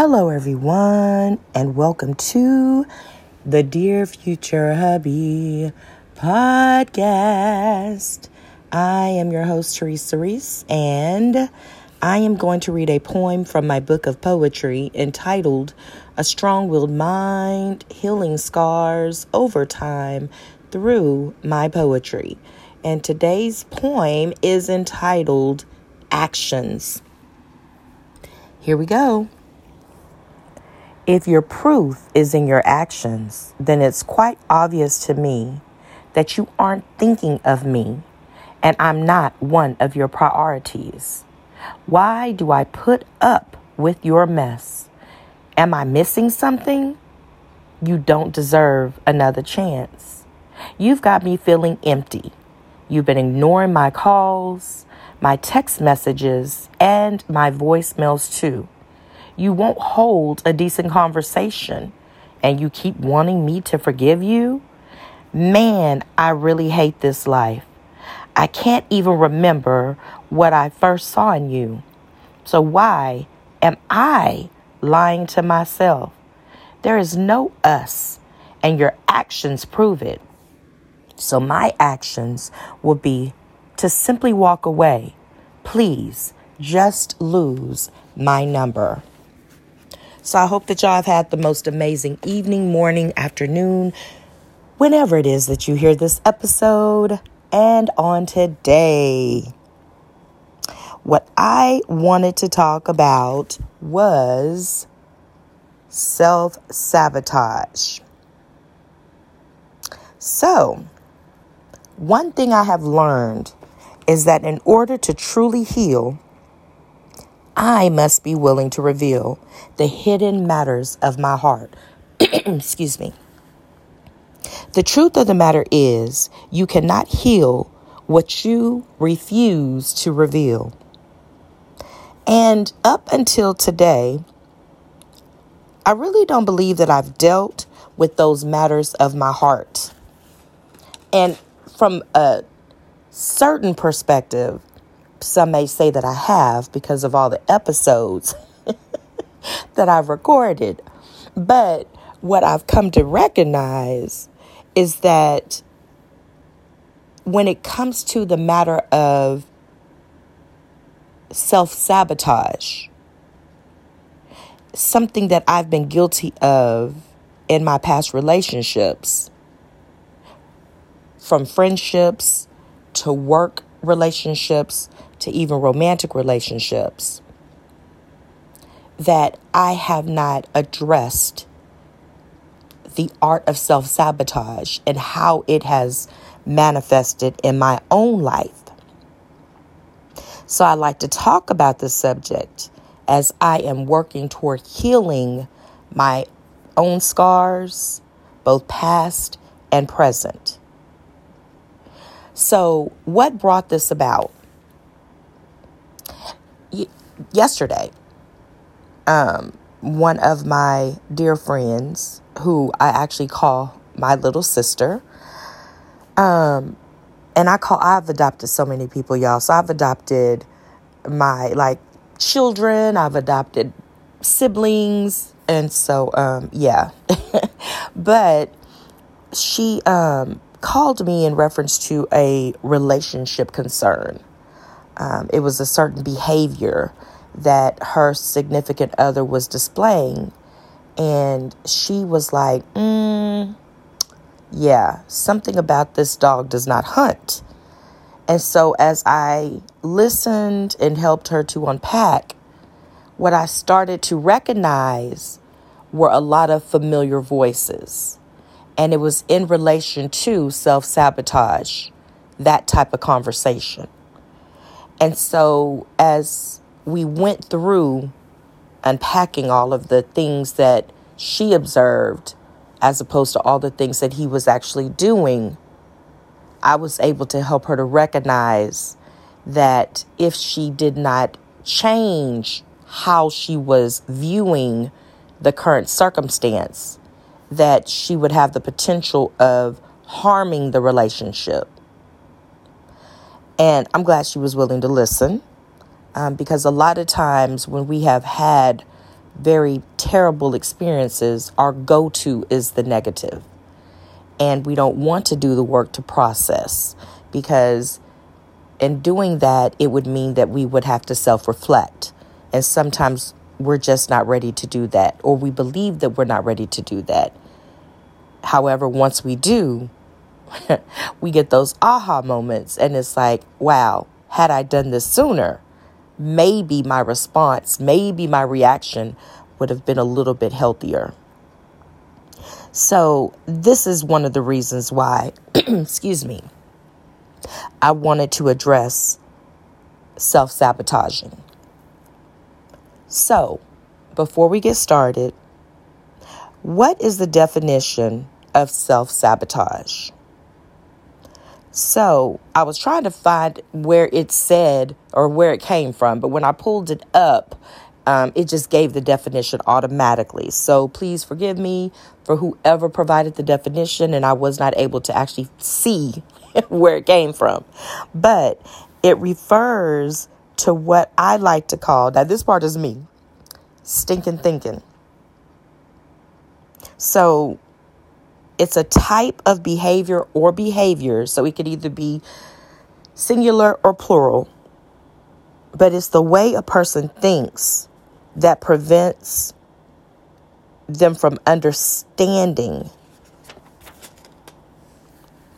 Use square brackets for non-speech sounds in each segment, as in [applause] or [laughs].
Hello, everyone, and welcome to the Dear Future Hubby podcast. I am your host, Teresa Reese, and I am going to read a poem from my book of poetry entitled A Strong Willed Mind Healing Scars Over Time Through My Poetry. And today's poem is entitled Actions. Here we go. If your proof is in your actions, then it's quite obvious to me that you aren't thinking of me and I'm not one of your priorities. Why do I put up with your mess? Am I missing something? You don't deserve another chance. You've got me feeling empty. You've been ignoring my calls, my text messages, and my voicemails too. You won't hold a decent conversation and you keep wanting me to forgive you? Man, I really hate this life. I can't even remember what I first saw in you. So why am I lying to myself? There is no us, and your actions prove it. So my actions will be to simply walk away. Please just lose my number. So I hope that y'all have had the most amazing evening, morning, afternoon, whenever it is that you hear this episode. And on today, what I wanted to talk about was self sabotage. So, one thing I have learned is that in order to truly heal, I must be willing to reveal the hidden matters of my heart. [clears throat] Excuse me. The truth of the matter is, you cannot heal what you refuse to reveal. And up until today, I really don't believe that I've dealt with those matters of my heart. And from a certain perspective, some may say that I have because of all the episodes [laughs] that I've recorded. But what I've come to recognize is that when it comes to the matter of self sabotage, something that I've been guilty of in my past relationships, from friendships to work relationships to even romantic relationships that I have not addressed the art of self sabotage and how it has manifested in my own life. So I like to talk about this subject as I am working toward healing my own scars, both past and present. So, what brought this about? Yesterday, um, one of my dear friends, who I actually call my little sister, um, and I call I've adopted so many people, y'all. So I've adopted my like children, I've adopted siblings, and so um, yeah. [laughs] but she um, called me in reference to a relationship concern. Um, it was a certain behavior that her significant other was displaying. And she was like, mm, yeah, something about this dog does not hunt. And so, as I listened and helped her to unpack, what I started to recognize were a lot of familiar voices. And it was in relation to self sabotage, that type of conversation. And so, as we went through unpacking all of the things that she observed, as opposed to all the things that he was actually doing, I was able to help her to recognize that if she did not change how she was viewing the current circumstance, that she would have the potential of harming the relationship. And I'm glad she was willing to listen um, because a lot of times when we have had very terrible experiences, our go to is the negative. And we don't want to do the work to process because in doing that, it would mean that we would have to self reflect. And sometimes we're just not ready to do that, or we believe that we're not ready to do that. However, once we do, [laughs] we get those aha moments, and it's like, wow, had I done this sooner, maybe my response, maybe my reaction would have been a little bit healthier. So, this is one of the reasons why, [clears throat] excuse me, I wanted to address self sabotaging. So, before we get started, what is the definition of self sabotage? So, I was trying to find where it said or where it came from, but when I pulled it up, um, it just gave the definition automatically. So, please forgive me for whoever provided the definition, and I was not able to actually see [laughs] where it came from. But it refers to what I like to call, now this part is me, stinking thinking. So it's a type of behavior or behaviors, so it could either be singular or plural, but it's the way a person thinks that prevents them from understanding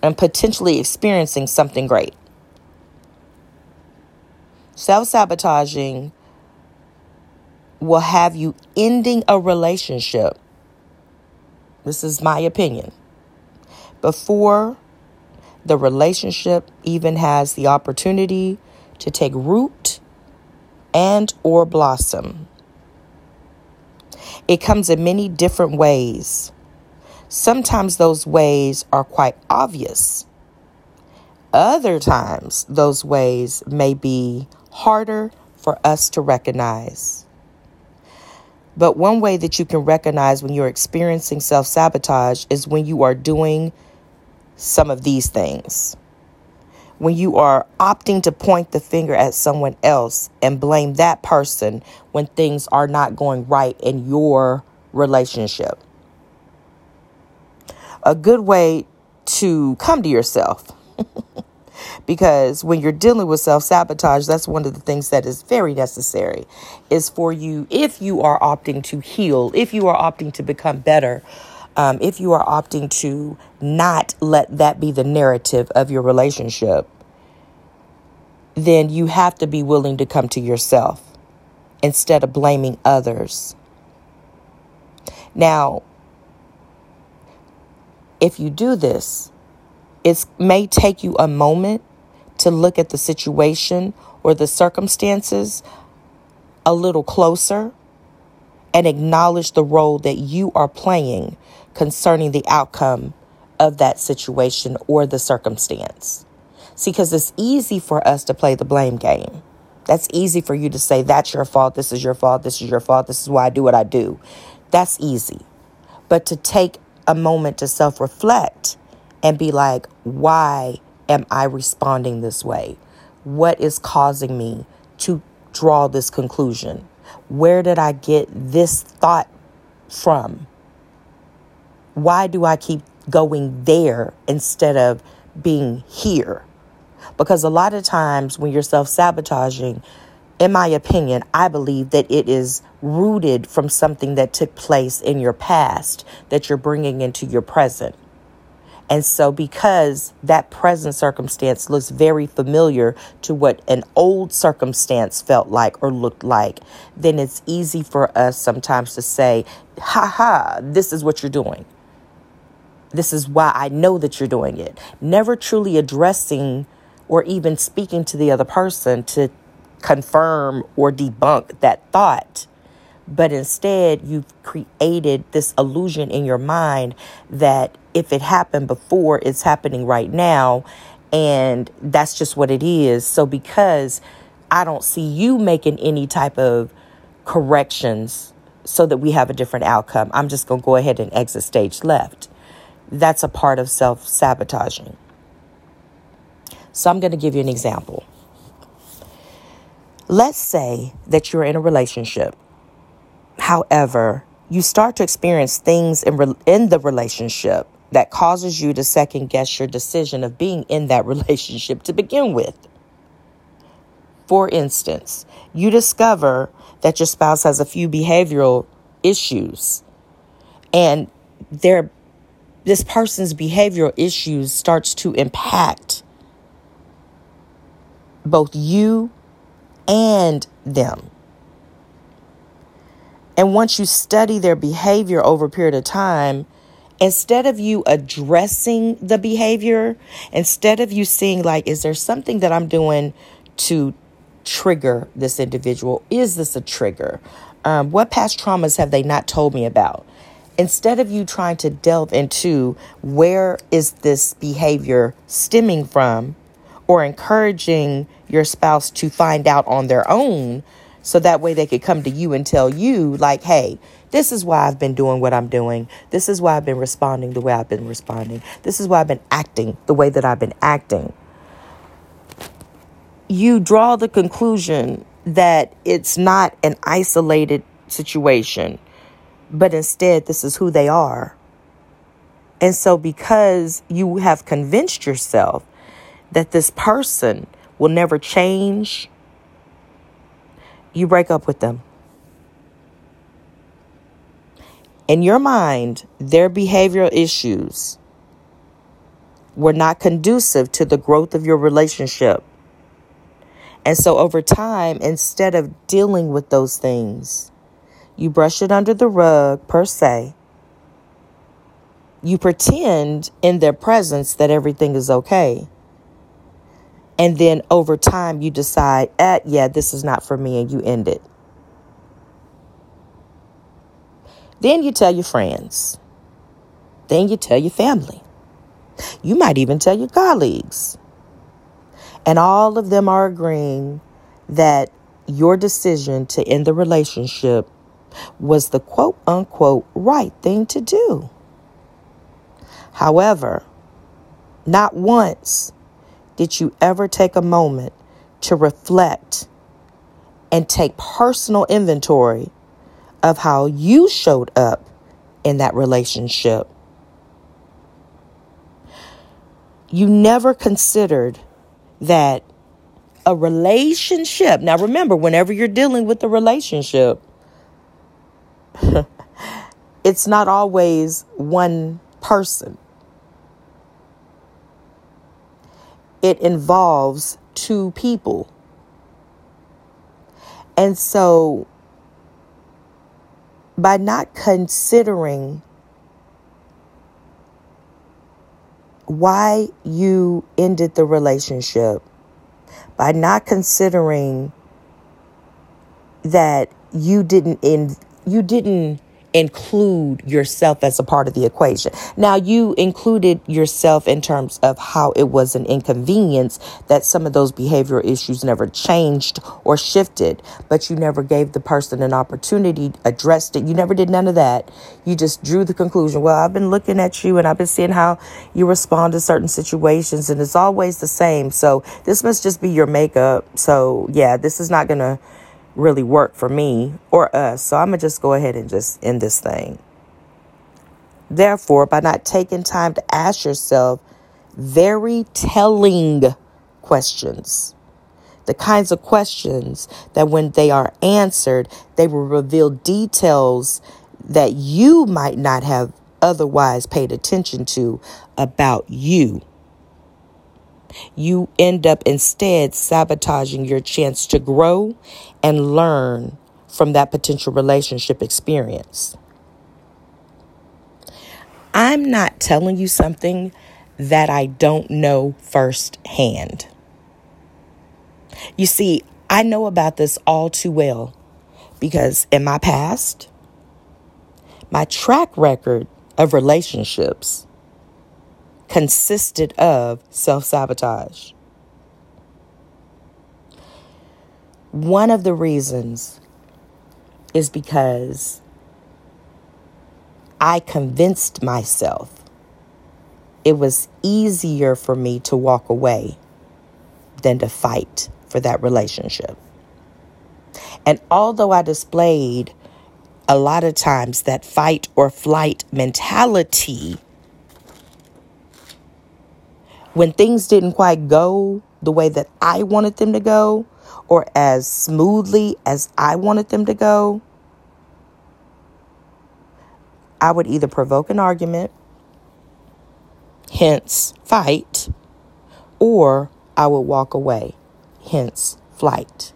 and potentially experiencing something great. Self sabotaging will have you ending a relationship. This is my opinion. Before the relationship even has the opportunity to take root and or blossom. It comes in many different ways. Sometimes those ways are quite obvious. Other times, those ways may be harder for us to recognize. But one way that you can recognize when you're experiencing self sabotage is when you are doing some of these things. When you are opting to point the finger at someone else and blame that person when things are not going right in your relationship. A good way to come to yourself [laughs] because when you're dealing with self sabotage, that's one of the things that is very necessary is for you, if you are opting to heal, if you are opting to become better, um, if you are opting to not let that be the narrative of your relationship, then you have to be willing to come to yourself instead of blaming others. Now, if you do this, it may take you a moment to look at the situation or the circumstances a little closer and acknowledge the role that you are playing concerning the outcome of that situation or the circumstance. See, because it's easy for us to play the blame game. That's easy for you to say, that's your fault, this is your fault, this is your fault, this is why I do what I do. That's easy. But to take a moment to self reflect and be like, why am I responding this way? What is causing me to draw this conclusion? Where did I get this thought from? Why do I keep going there instead of being here? Because a lot of times when you're self sabotaging, in my opinion, I believe that it is rooted from something that took place in your past that you're bringing into your present. And so, because that present circumstance looks very familiar to what an old circumstance felt like or looked like, then it's easy for us sometimes to say, ha ha, this is what you're doing. This is why I know that you're doing it. Never truly addressing or even speaking to the other person to confirm or debunk that thought but instead you've created this illusion in your mind that if it happened before, it's happening right now. And that's just what it is. So, because I don't see you making any type of corrections so that we have a different outcome, I'm just going to go ahead and exit stage left. That's a part of self sabotaging. So, I'm going to give you an example. Let's say that you're in a relationship However, you start to experience things in, re- in the relationship that causes you to second guess your decision of being in that [laughs] relationship to begin with. For instance, you discover that your spouse has a few behavioral issues and their this person's behavioral issues starts to impact both you and them. And once you study their behavior over a period of time, instead of you addressing the behavior, instead of you seeing, like, is there something that I'm doing to trigger this individual? Is this a trigger? Um, what past traumas have they not told me about? Instead of you trying to delve into where is this behavior stemming from, or encouraging your spouse to find out on their own so that way they could come to you and tell you like hey this is why I've been doing what I'm doing. This is why I've been responding the way I've been responding. This is why I've been acting the way that I've been acting. You draw the conclusion that it's not an isolated situation, but instead, this is who they are. And so, because you have convinced yourself that this person will never change, you break up with them. In your mind, their behavioral issues were not conducive to the growth of your relationship. And so, over time, instead of dealing with those things, you brush it under the rug, per se. You pretend in their presence that everything is okay. And then over time, you decide, eh, yeah, this is not for me, and you end it. Then you tell your friends. Then you tell your family. You might even tell your colleagues. And all of them are agreeing that your decision to end the relationship was the quote unquote right thing to do. However, not once did you ever take a moment to reflect and take personal inventory of how you showed up in that relationship? You never considered that a relationship, now remember, whenever you're dealing with a relationship, [laughs] it's not always one person. It involves two people. And so, by not considering why you ended the relationship, by not considering that you didn't in you didn't include yourself as a part of the equation. Now, you included yourself in terms of how it was an inconvenience that some of those behavioral issues never changed or shifted, but you never gave the person an opportunity, addressed it. You never did none of that. You just drew the conclusion, well, I've been looking at you and I've been seeing how you respond to certain situations, and it's always the same. So, this must just be your makeup. So, yeah, this is not going to really work for me or us. So I'm going to just go ahead and just end this thing. Therefore, by not taking time to ask yourself very telling questions, the kinds of questions that when they are answered, they will reveal details that you might not have otherwise paid attention to about you you end up instead sabotaging your chance to grow and learn from that potential relationship experience. I'm not telling you something that I don't know firsthand. You see, I know about this all too well because in my past, my track record of relationships consisted of self sabotage. One of the reasons is because I convinced myself it was easier for me to walk away than to fight for that relationship. And although I displayed a lot of times that fight or flight mentality, when things didn't quite go the way that I wanted them to go, or as smoothly as I wanted them to go, I would either provoke an argument, hence fight, or I would walk away, hence flight.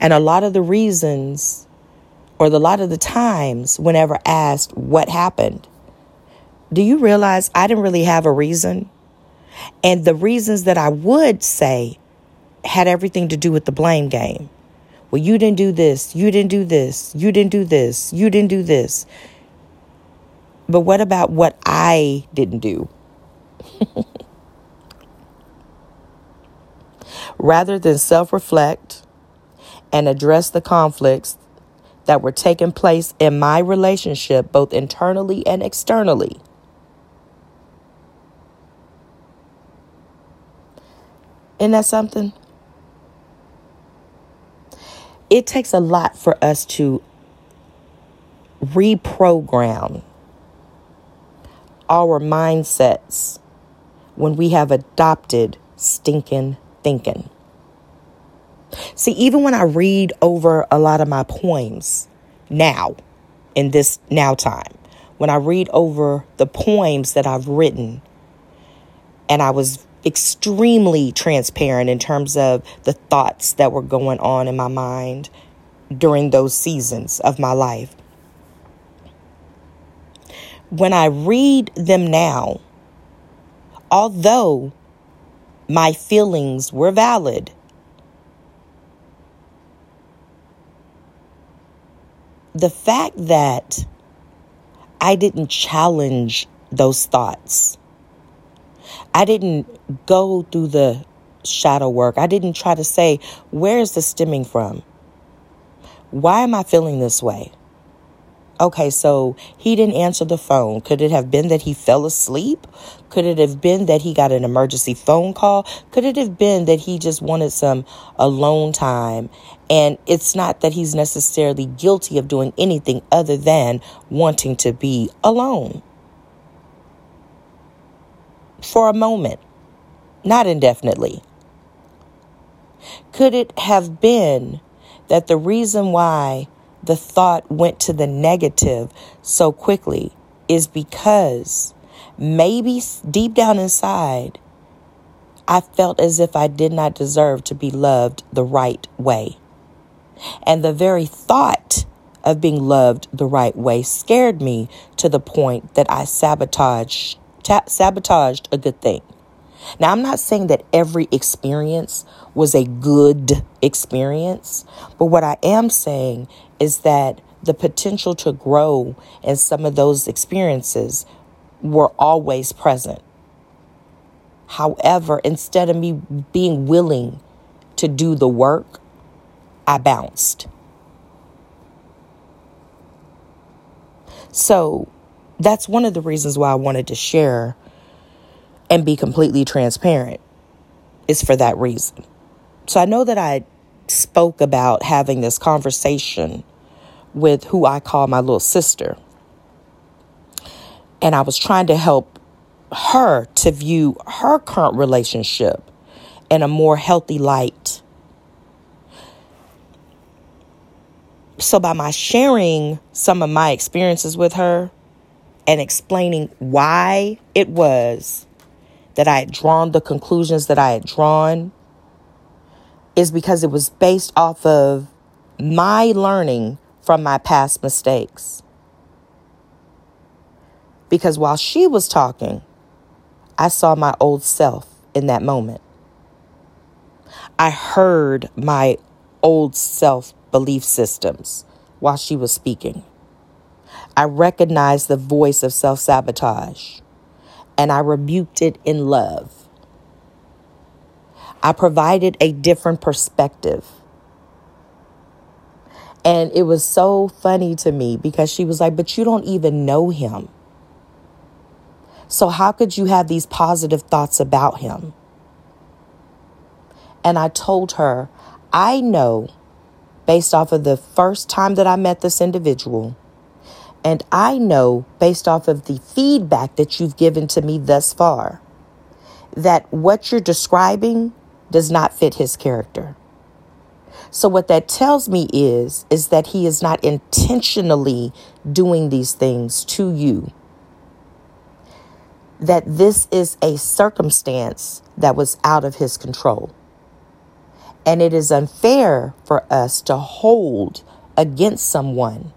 And a lot of the reasons, or a lot of the times, whenever asked what happened, do you realize I didn't really have a reason? And the reasons that I would say had everything to do with the blame game. Well, you didn't do this, you didn't do this, you didn't do this, you didn't do this. But what about what I didn't do? [laughs] Rather than self reflect and address the conflicts that were taking place in my relationship, both internally and externally, Isn't that something? It takes a lot for us to reprogram our mindsets when we have adopted stinking thinking. See, even when I read over a lot of my poems now, in this now time, when I read over the poems that I've written, and I was extremely transparent in terms of the thoughts that were going on in my mind during those seasons of my life. When I read them now, although my feelings were valid, the fact that I didn't challenge those thoughts, I didn't go through the shadow work, I didn't try to say, where is this stemming from? Why am I feeling this way? Okay, so he didn't answer the phone. Could it have been that he fell asleep? Could it have been that he got an emergency phone call? Could it have been that he just wanted some alone time? And it's not that he's necessarily guilty of doing anything other than wanting to be alone for a moment, not indefinitely. Could it have been that the reason why the thought went to the negative so quickly is because maybe deep down inside, I felt as if I did not deserve to be loved the right way. And the very thought of being loved the right way scared me to the point that I sabotaged, ta- sabotaged a good thing. Now, I'm not saying that every experience was a good experience, but what I am saying is that the potential to grow in some of those experiences were always present. However, instead of me being willing to do the work, I bounced. So that's one of the reasons why I wanted to share and be completely transparent, is for that reason. So I know that I spoke about having this conversation with who I call my little sister. And I was trying to help her to view her current relationship in a more healthy light. So, by my sharing some of my experiences with her and explaining why it was that I had drawn the conclusions that I had drawn, is because it was based off of my learning from my past mistakes. Because while she was talking, I saw my old self in that moment. I heard my old self belief systems while she was speaking. I recognized the voice of self sabotage and I rebuked it in love. I provided a different perspective. And it was so funny to me because she was like, But you don't even know him. So, how could you have these positive thoughts about him? And I told her, I know based off of the first time that I met this individual. And I know, based off of the feedback that you've given to me thus far, that what you're describing does not fit his character. So what that tells me is is that he is not intentionally doing these things to you. That this is a circumstance that was out of his control. And it is unfair for us to hold against someone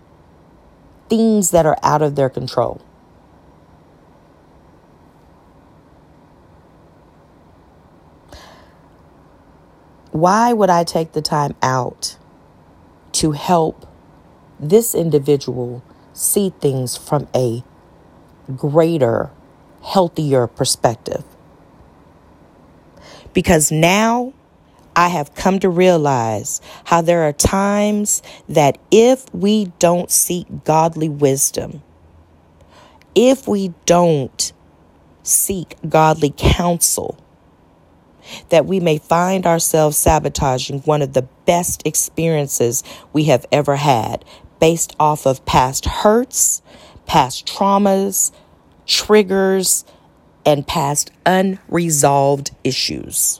things that are out of their control. Why would I take the time out to help this individual see things from a greater, healthier perspective? Because now I have come to realize how there are times that if we don't seek godly wisdom, if we don't seek godly counsel, that we may find ourselves sabotaging one of the best experiences we have ever had based off of past hurts, past traumas, triggers, and past unresolved issues.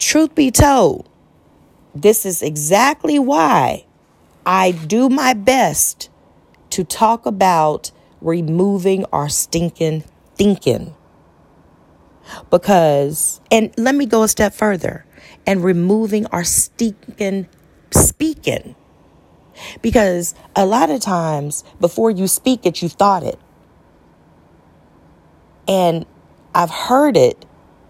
Truth be told, this is exactly why I do my best to talk about removing our stinking thinking. Because, and let me go a step further and removing our stinking speaking. Because a lot of times before you speak it, you thought it. And I've heard it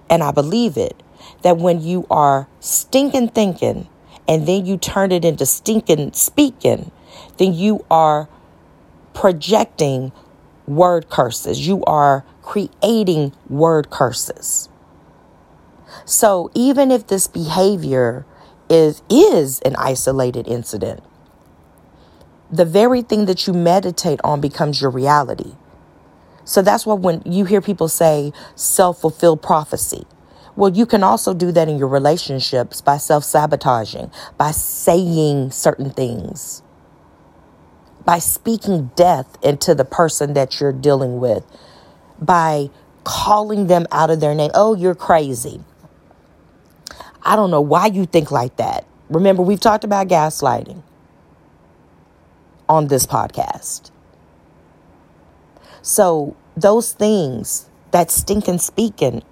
and I believe it that when you are stinking thinking and then you turn it into stinking speaking, then you are projecting word curses. You are creating word curses. So even if this behavior is is an isolated incident, the very thing that you meditate on becomes your reality. So that's why when you hear people say self-fulfilled prophecy, well, you can also do that in your relationships by self-sabotaging, by saying certain things by speaking death into the person that you're dealing with, by calling them out of their name. Oh, you're crazy. I don't know why you think like that. Remember, we've talked about gaslighting on this podcast. So, those things, that stinking speaking,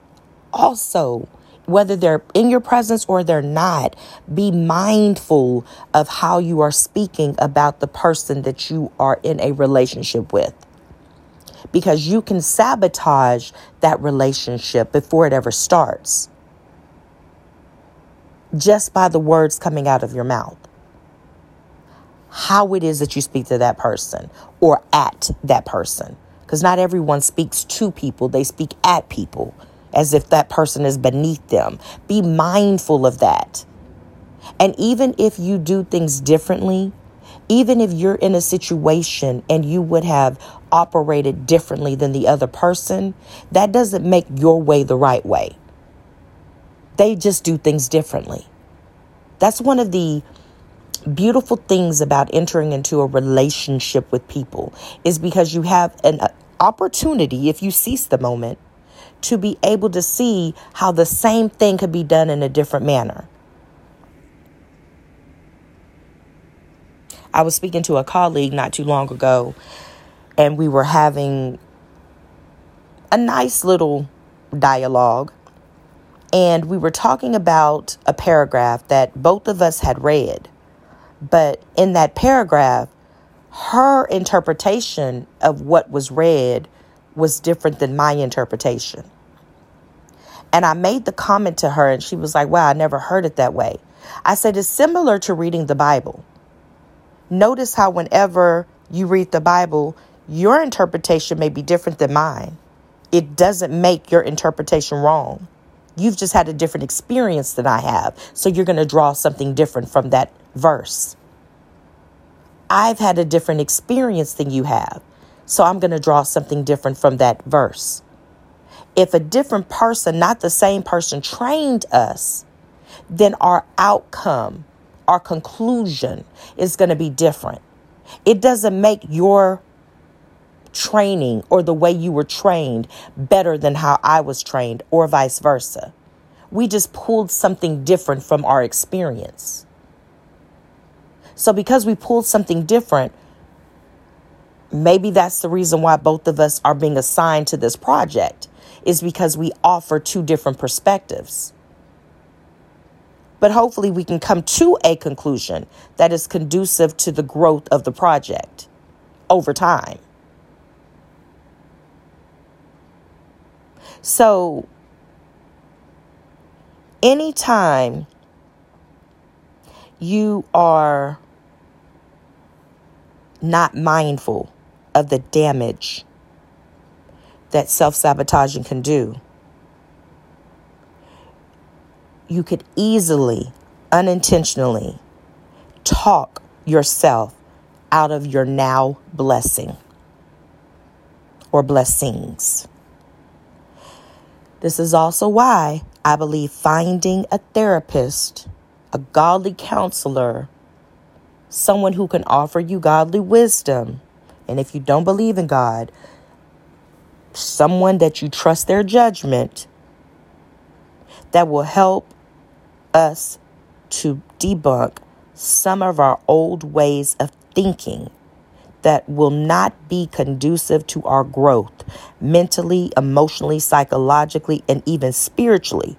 also whether they're in your presence or they're not, be mindful of how you are speaking about the person that you are in a relationship with. Because you can sabotage that relationship before it ever starts just by the words coming out of your mouth. How it is that you speak to that person or at that person. Because not everyone speaks to people, they speak at people as if that person is beneath them. Be mindful of that. And even if you do things differently, even if you're in a situation and you would have operated differently than the other person, that doesn't make your way the right way. They just do things differently. That's one of the beautiful things about entering into a relationship with people is because you have an opportunity if you seize the moment to be able to see how the same thing could be done in a different manner. I was speaking to a colleague not too long ago, and we were having a nice little dialogue. And we were talking about a paragraph that both of us had read. But in that paragraph, her interpretation of what was read was different than my interpretation. And I made the comment to her, and she was like, Wow, I never heard it that way. I said, It's similar to reading the Bible. Notice how, whenever you read the Bible, your interpretation may be different than mine. It doesn't make your interpretation wrong. You've just had a different experience than I have. So you're going to draw something different from that verse. I've had a different experience than you have. So I'm going to draw something different from that verse. If a different person, not the same person, trained us, then our outcome, our conclusion is going to be different. It doesn't make your training or the way you were trained better than how I was trained, or vice versa. We just pulled something different from our experience. So, because we pulled something different, maybe that's the reason why both of us are being assigned to this project, is because we offer two different perspectives. But hopefully, we can come to a conclusion that is conducive to the growth of the project over time. So, anytime you are not mindful of the damage that self sabotaging can do, you could easily, unintentionally talk yourself out of your now blessing or blessings. This is also why I believe finding a therapist, a godly counselor, someone who can offer you godly wisdom, and if you don't believe in God, someone that you trust their judgment that will help us to debunk some of our old ways of thinking that will not be conducive to our growth mentally, emotionally, psychologically, and even spiritually.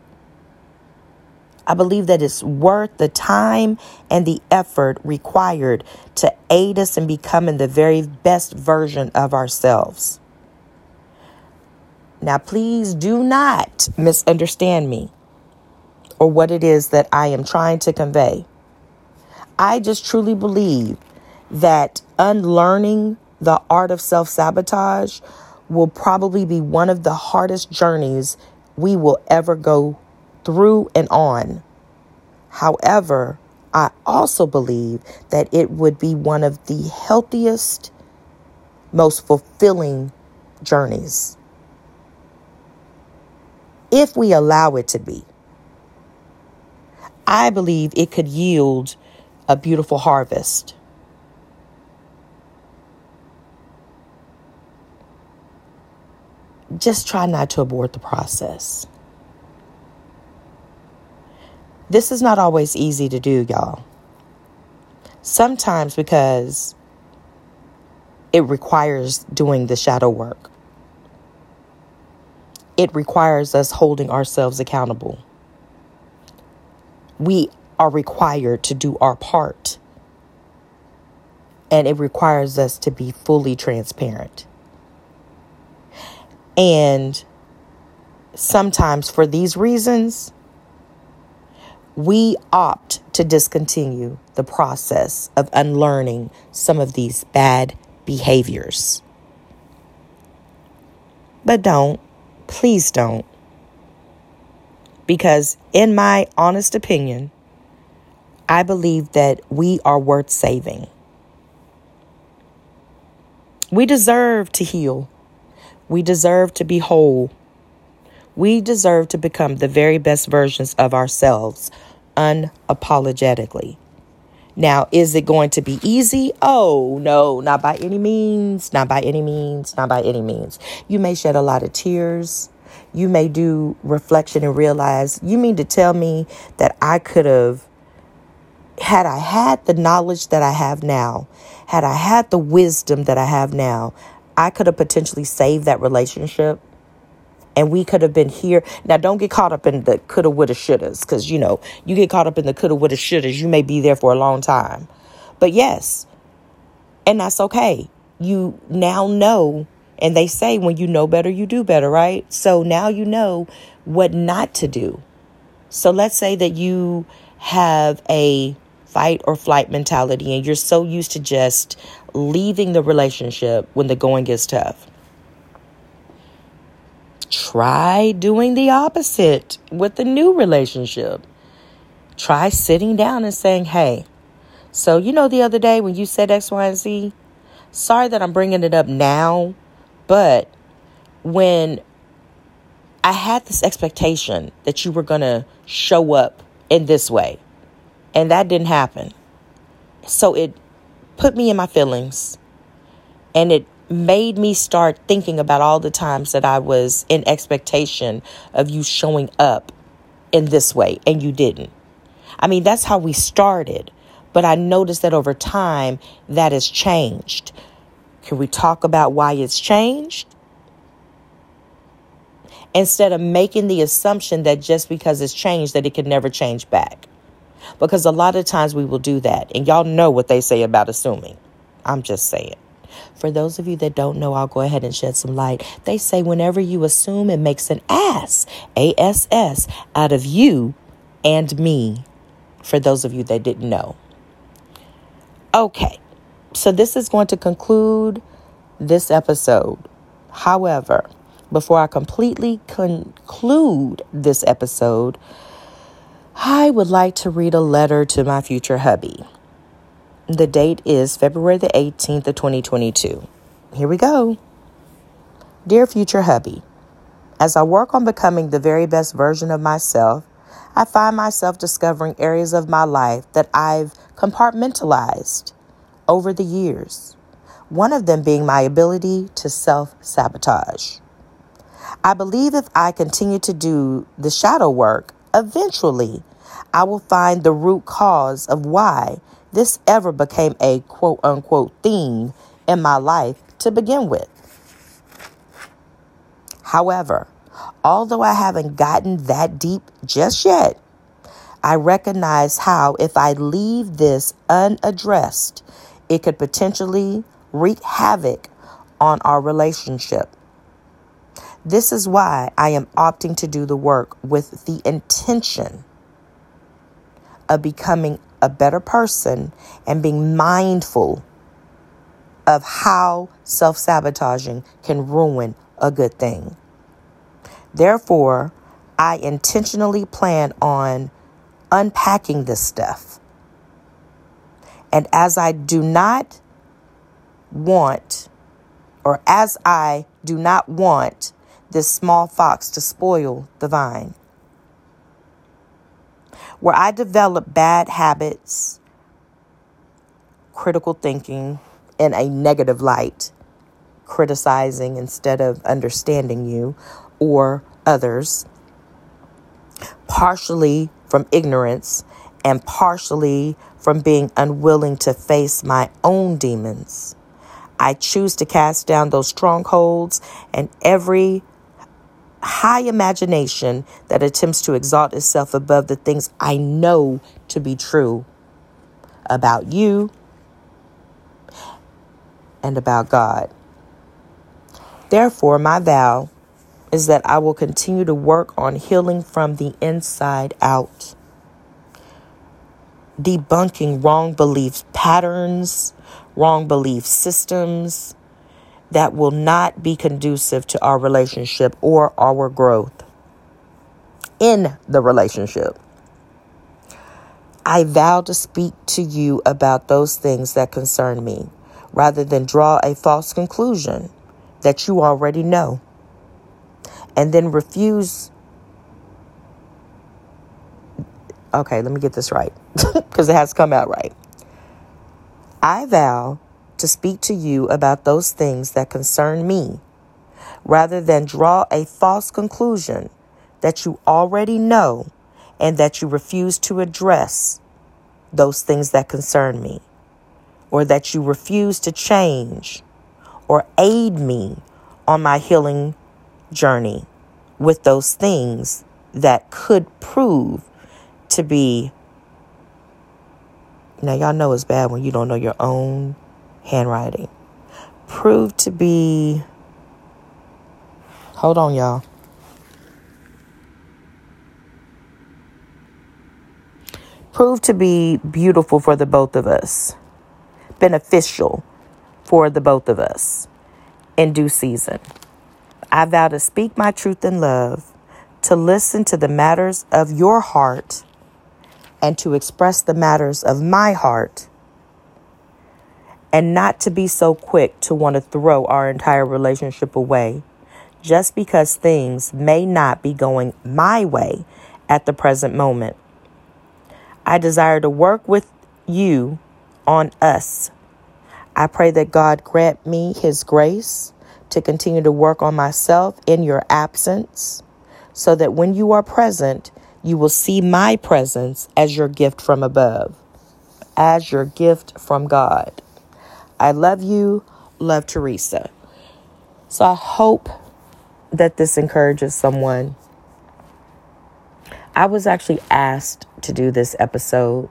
I believe that it's worth the time and the effort required to aid us in becoming the very best version of ourselves. Now, please do not misunderstand me or what it is that I am trying to convey. I just truly believe that unlearning the art of self sabotage will probably be one of the hardest journeys we will ever go through and on. However, I also believe that it would be one of the healthiest, most fulfilling journeys if we allow it to be. I believe it could yield a beautiful harvest. just try not to abort the process. This is not always easy to do, y'all. Sometimes because it requires doing the shadow work, it requires us holding ourselves accountable. We are required to do our part, and it requires us to be fully transparent. And sometimes for these reasons, we opt to discontinue the process of unlearning some of these bad behaviors. But don't, please don't. Because, in my honest opinion, I believe that we are worth saving. We deserve to heal. We deserve to be whole. We deserve to become the very best versions of ourselves unapologetically. Now, is it going to be easy? Oh, no, not by any means. Not by any means. Not by any means. You may shed a lot of tears. You may do reflection and realize, you mean to tell me that I could have, had I had the knowledge that I have now, had I had the wisdom that I have now, I could have potentially saved that relationship and we could have been here. Now, don't get caught up in the coulda, woulda, shouldas, because you know, you get caught up in the coulda, woulda, shouldas, you may be there for a long time. But yes, and that's okay. You now know, and they say when you know better, you do better, right? So now you know what not to do. So let's say that you have a fight or flight mentality and you're so used to just leaving the relationship when the going gets tough. Try doing the opposite with the new relationship. Try sitting down and saying, hey, so you know the other day when you said X, Y, and Z? Sorry that I'm bringing it up now, but when I had this expectation that you were going to show up in this way. And that didn't happen. So it put me in my feelings and it made me start thinking about all the times that I was in expectation of you showing up in this way and you didn't. I mean, that's how we started. But I noticed that over time that has changed. Can we talk about why it's changed? Instead of making the assumption that just because it's changed that it can never change back. Because a lot of times we will do that. And y'all know what they say about assuming. I'm just saying. For those of you that don't know, I'll go ahead and shed some light. They say whenever you assume, it makes an ass, A S S, out of you and me. For those of you that didn't know. Okay, so this is going to conclude this episode. However, before I completely conclude this episode, I would like to read a letter to my future hubby. The date is February the 18th of 2022. Here we go. Dear future hubby, as I work on becoming the very best version of myself, I find myself discovering areas of my life that I've compartmentalized over the years. One of them being my ability to self sabotage. I believe if I continue to do the shadow work, eventually I will find the root cause of why this ever became a quote unquote theme in my life to begin with. However, although I haven't gotten that deep just yet, I recognize how if I leave this unaddressed, it could potentially wreak havoc on our relationship. This is why I am opting to do the work with the intention of becoming a better person and being mindful of how self sabotaging can ruin a good thing. Therefore, I intentionally plan on unpacking this stuff. And as I do not want, or as I do not want this small fox to spoil the vine, where I develop bad habits, critical thinking in a negative light, criticizing instead of understanding you or others, partially from ignorance and partially from being unwilling to face my own demons. I choose to cast down those strongholds and every high imagination that attempts to exalt itself above the things I know to be true about you and about God. Therefore, my vow is that I will continue to work on healing from the inside out, debunking wrong belief patterns, wrong belief systems that will not be conducive to our relationship or our growth in the relationship. I vow to speak to you about those things that concern me rather than draw a false conclusion that you already know and then refuse. Okay, let me get this right [laughs] because it has come out right. I vow to speak to you about those things that concern me, rather than draw a false conclusion that you already know and that you refuse to address those things that concern me, or that you refuse to change or aid me on my healing journey with those things that could prove to be. Now, y'all know it's bad when you don't know your own handwriting proved to be. Hold on, y'all. Proved to be beautiful for the both of us, beneficial for the both of us in due season. I vow to speak my truth in love, to listen to the matters of your heart, and to express the matters of my heart and not to be so quick to want to throw our entire relationship away just because things may not be going my way at the present moment. I desire to work with you on us. I pray that God grant me his grace to continue to work on myself in your absence so that when you are present, you will see my presence as your gift from above, as your gift from God. I love you. Love Teresa. So I hope that this encourages someone. I was actually asked to do this episode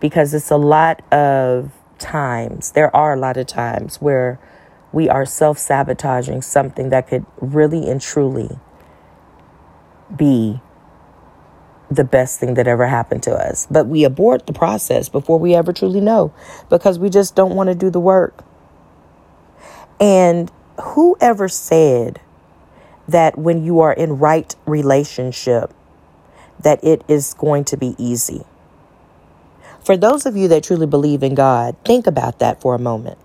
because it's a lot of times, there are a lot of times where we are self sabotaging something that could really and truly be the best thing that ever happened to us. But we abort the process before we ever truly know because we just don't want to do the work. And whoever said that when you are in right relationship that it is going to be easy. For those of you that truly believe in God, think about that for a moment.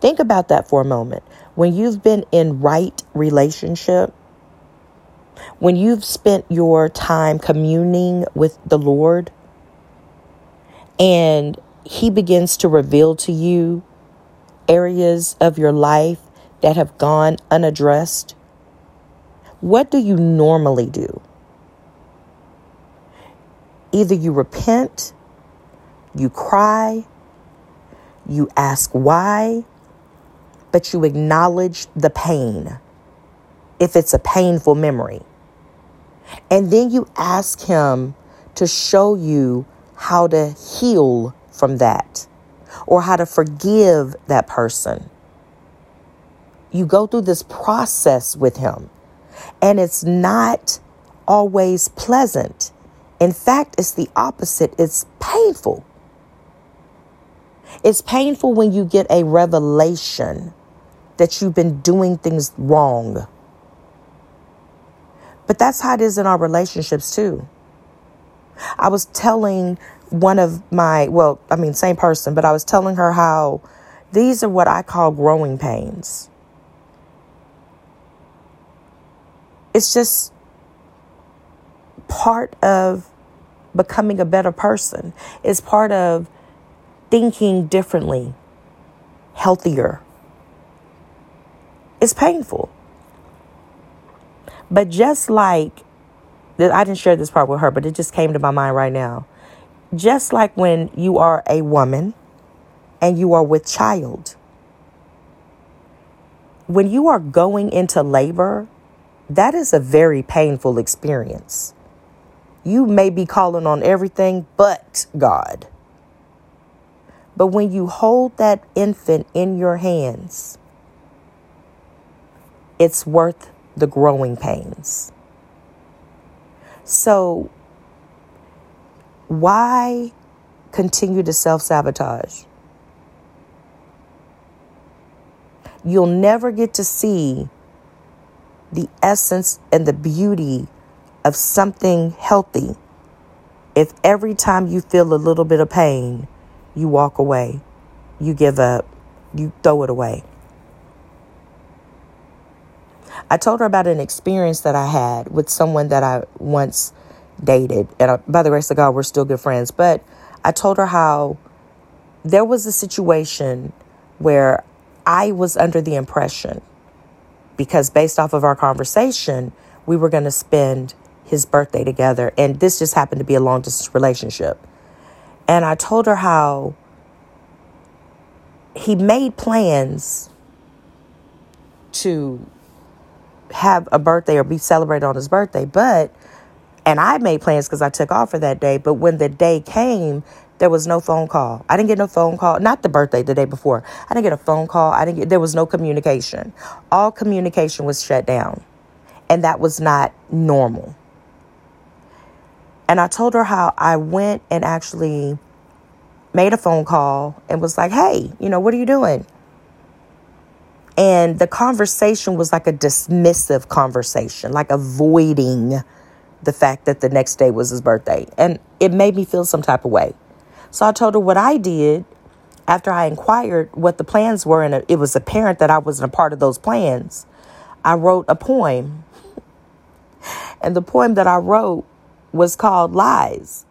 Think about that for a moment. When you've been in right relationship, when you've spent your time communing with the Lord and He begins to reveal to you areas of your life that have gone unaddressed, what do you normally do? Either you repent, you cry, you ask why, but you acknowledge the pain if it's a painful memory. And then you ask Him to show you how to heal from that or how to forgive that person. You go through this process with Him, and it's not always pleasant. In fact, it's the opposite, it's painful. It's painful when you get a revelation that you've been doing things wrong but that's how it is in our relationships too. I was telling one of my, well, I mean, same person, but I was telling her how these are what I call growing pains. It's just part of becoming a better person, it's part of thinking differently, healthier. It's painful. But just like, I didn't share this part with her, but it just came to my mind right now. Just like when you are a woman and you are with child, when you are going into labor, that is a very painful experience. You may be calling on everything but God. But when you hold that infant in your hands, it's worth the growing pains. So, why continue to self sabotage? You'll never get to see the essence and the beauty of something healthy if every time you feel a little bit of pain, you walk away, you give up, you throw it away. I told her about an experience that I had with someone that I once dated. And uh, by the grace of God, we're still good friends. But I told her how there was a situation where I was under the impression, because based off of our conversation, we were going to spend his birthday together. And this just happened to be a long distance relationship. And I told her how he made plans to have a birthday or be celebrated on his birthday. But, and I made plans because I took off for that day. But when the day came, there was no phone call. I didn't get no phone call. Not the birthday, the day before. I didn't get a phone call. I didn't get, there was no communication. All communication was shut down. And that was not normal. And I told her how I went and actually made a phone call and was like, hey, you know, what are you doing? And the conversation was like a dismissive conversation, like avoiding the fact that the next day was his birthday. And it made me feel some type of way. So I told her what I did after I inquired what the plans were, and it was apparent that I wasn't a part of those plans. I wrote a poem. And the poem that I wrote was called Lies.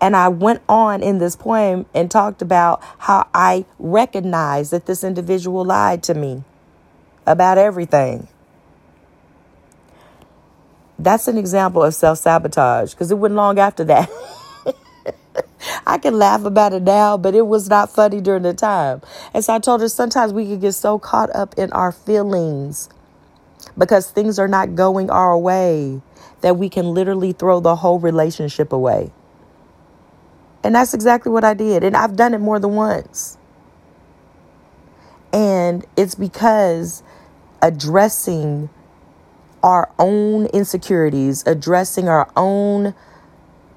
And I went on in this poem and talked about how I recognized that this individual lied to me about everything. That's an example of self sabotage because it wasn't long after that. [laughs] I can laugh about it now, but it was not funny during the time. And so I told her sometimes we can get so caught up in our feelings because things are not going our way that we can literally throw the whole relationship away. And that's exactly what I did. And I've done it more than once. And it's because addressing our own insecurities, addressing our own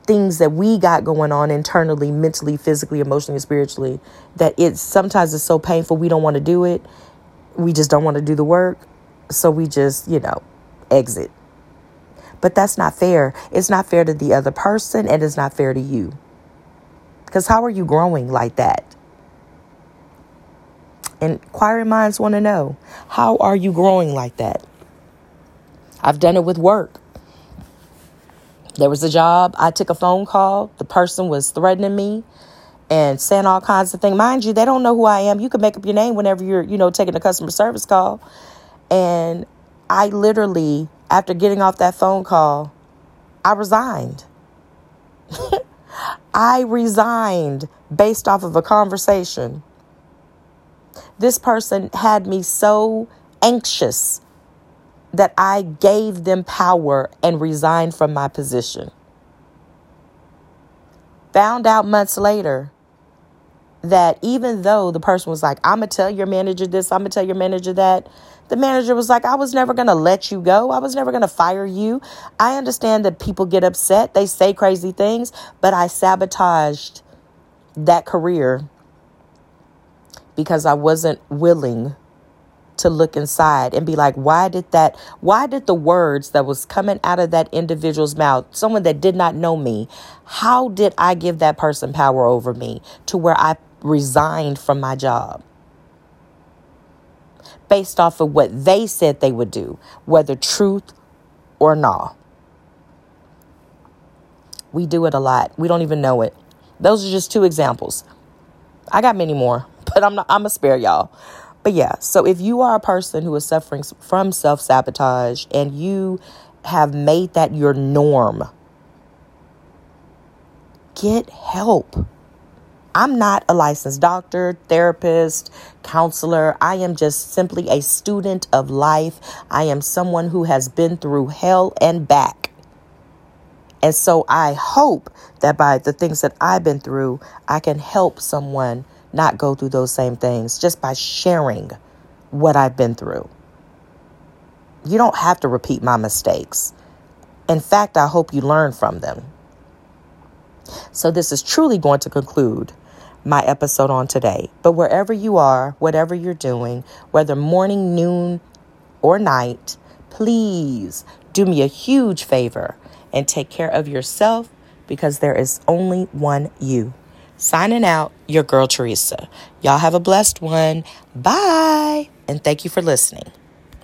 things that we got going on internally, mentally, physically, emotionally, spiritually, that it's sometimes it's so painful we don't want to do it. We just don't want to do the work. So we just, you know, exit. But that's not fair. It's not fair to the other person and it's not fair to you. Because how are you growing like that? Inquiring minds want to know how are you growing like that? I've done it with work. There was a job, I took a phone call, the person was threatening me and saying all kinds of things. Mind you, they don't know who I am. You can make up your name whenever you're, you know, taking a customer service call. And I literally, after getting off that phone call, I resigned. [laughs] I resigned based off of a conversation. This person had me so anxious that I gave them power and resigned from my position. Found out months later that even though the person was like, I'm going to tell your manager this, I'm going to tell your manager that, the manager was like, I was never going to let you go. I was never going to fire you. I understand that people get upset, they say crazy things, but I sabotaged that career because I wasn't willing to look inside and be like why did that why did the words that was coming out of that individual's mouth someone that did not know me how did i give that person power over me to where i resigned from my job? Based off of what they said they would do whether truth or not. We do it a lot. We don't even know it. Those are just two examples i got many more [laughs] but i'm not i'm gonna spare y'all but yeah, so if you are a person who is suffering from self sabotage and you have made that your norm, get help. I'm not a licensed doctor, therapist, counselor. I am just simply a student of life. I am someone who has been through hell and back. And so I hope that by the things that I've been through, I can help someone not go through those same things just by sharing what I've been through. You don't have to repeat my mistakes. In fact, I hope you learn from them. So, this is truly going to conclude my episode on today. But wherever you are, whatever you're doing, whether morning, noon, or night, please do me a huge favor and take care of yourself because there is only one you. Signing out, your girl Teresa. Y'all have a blessed one. Bye. And thank you for listening.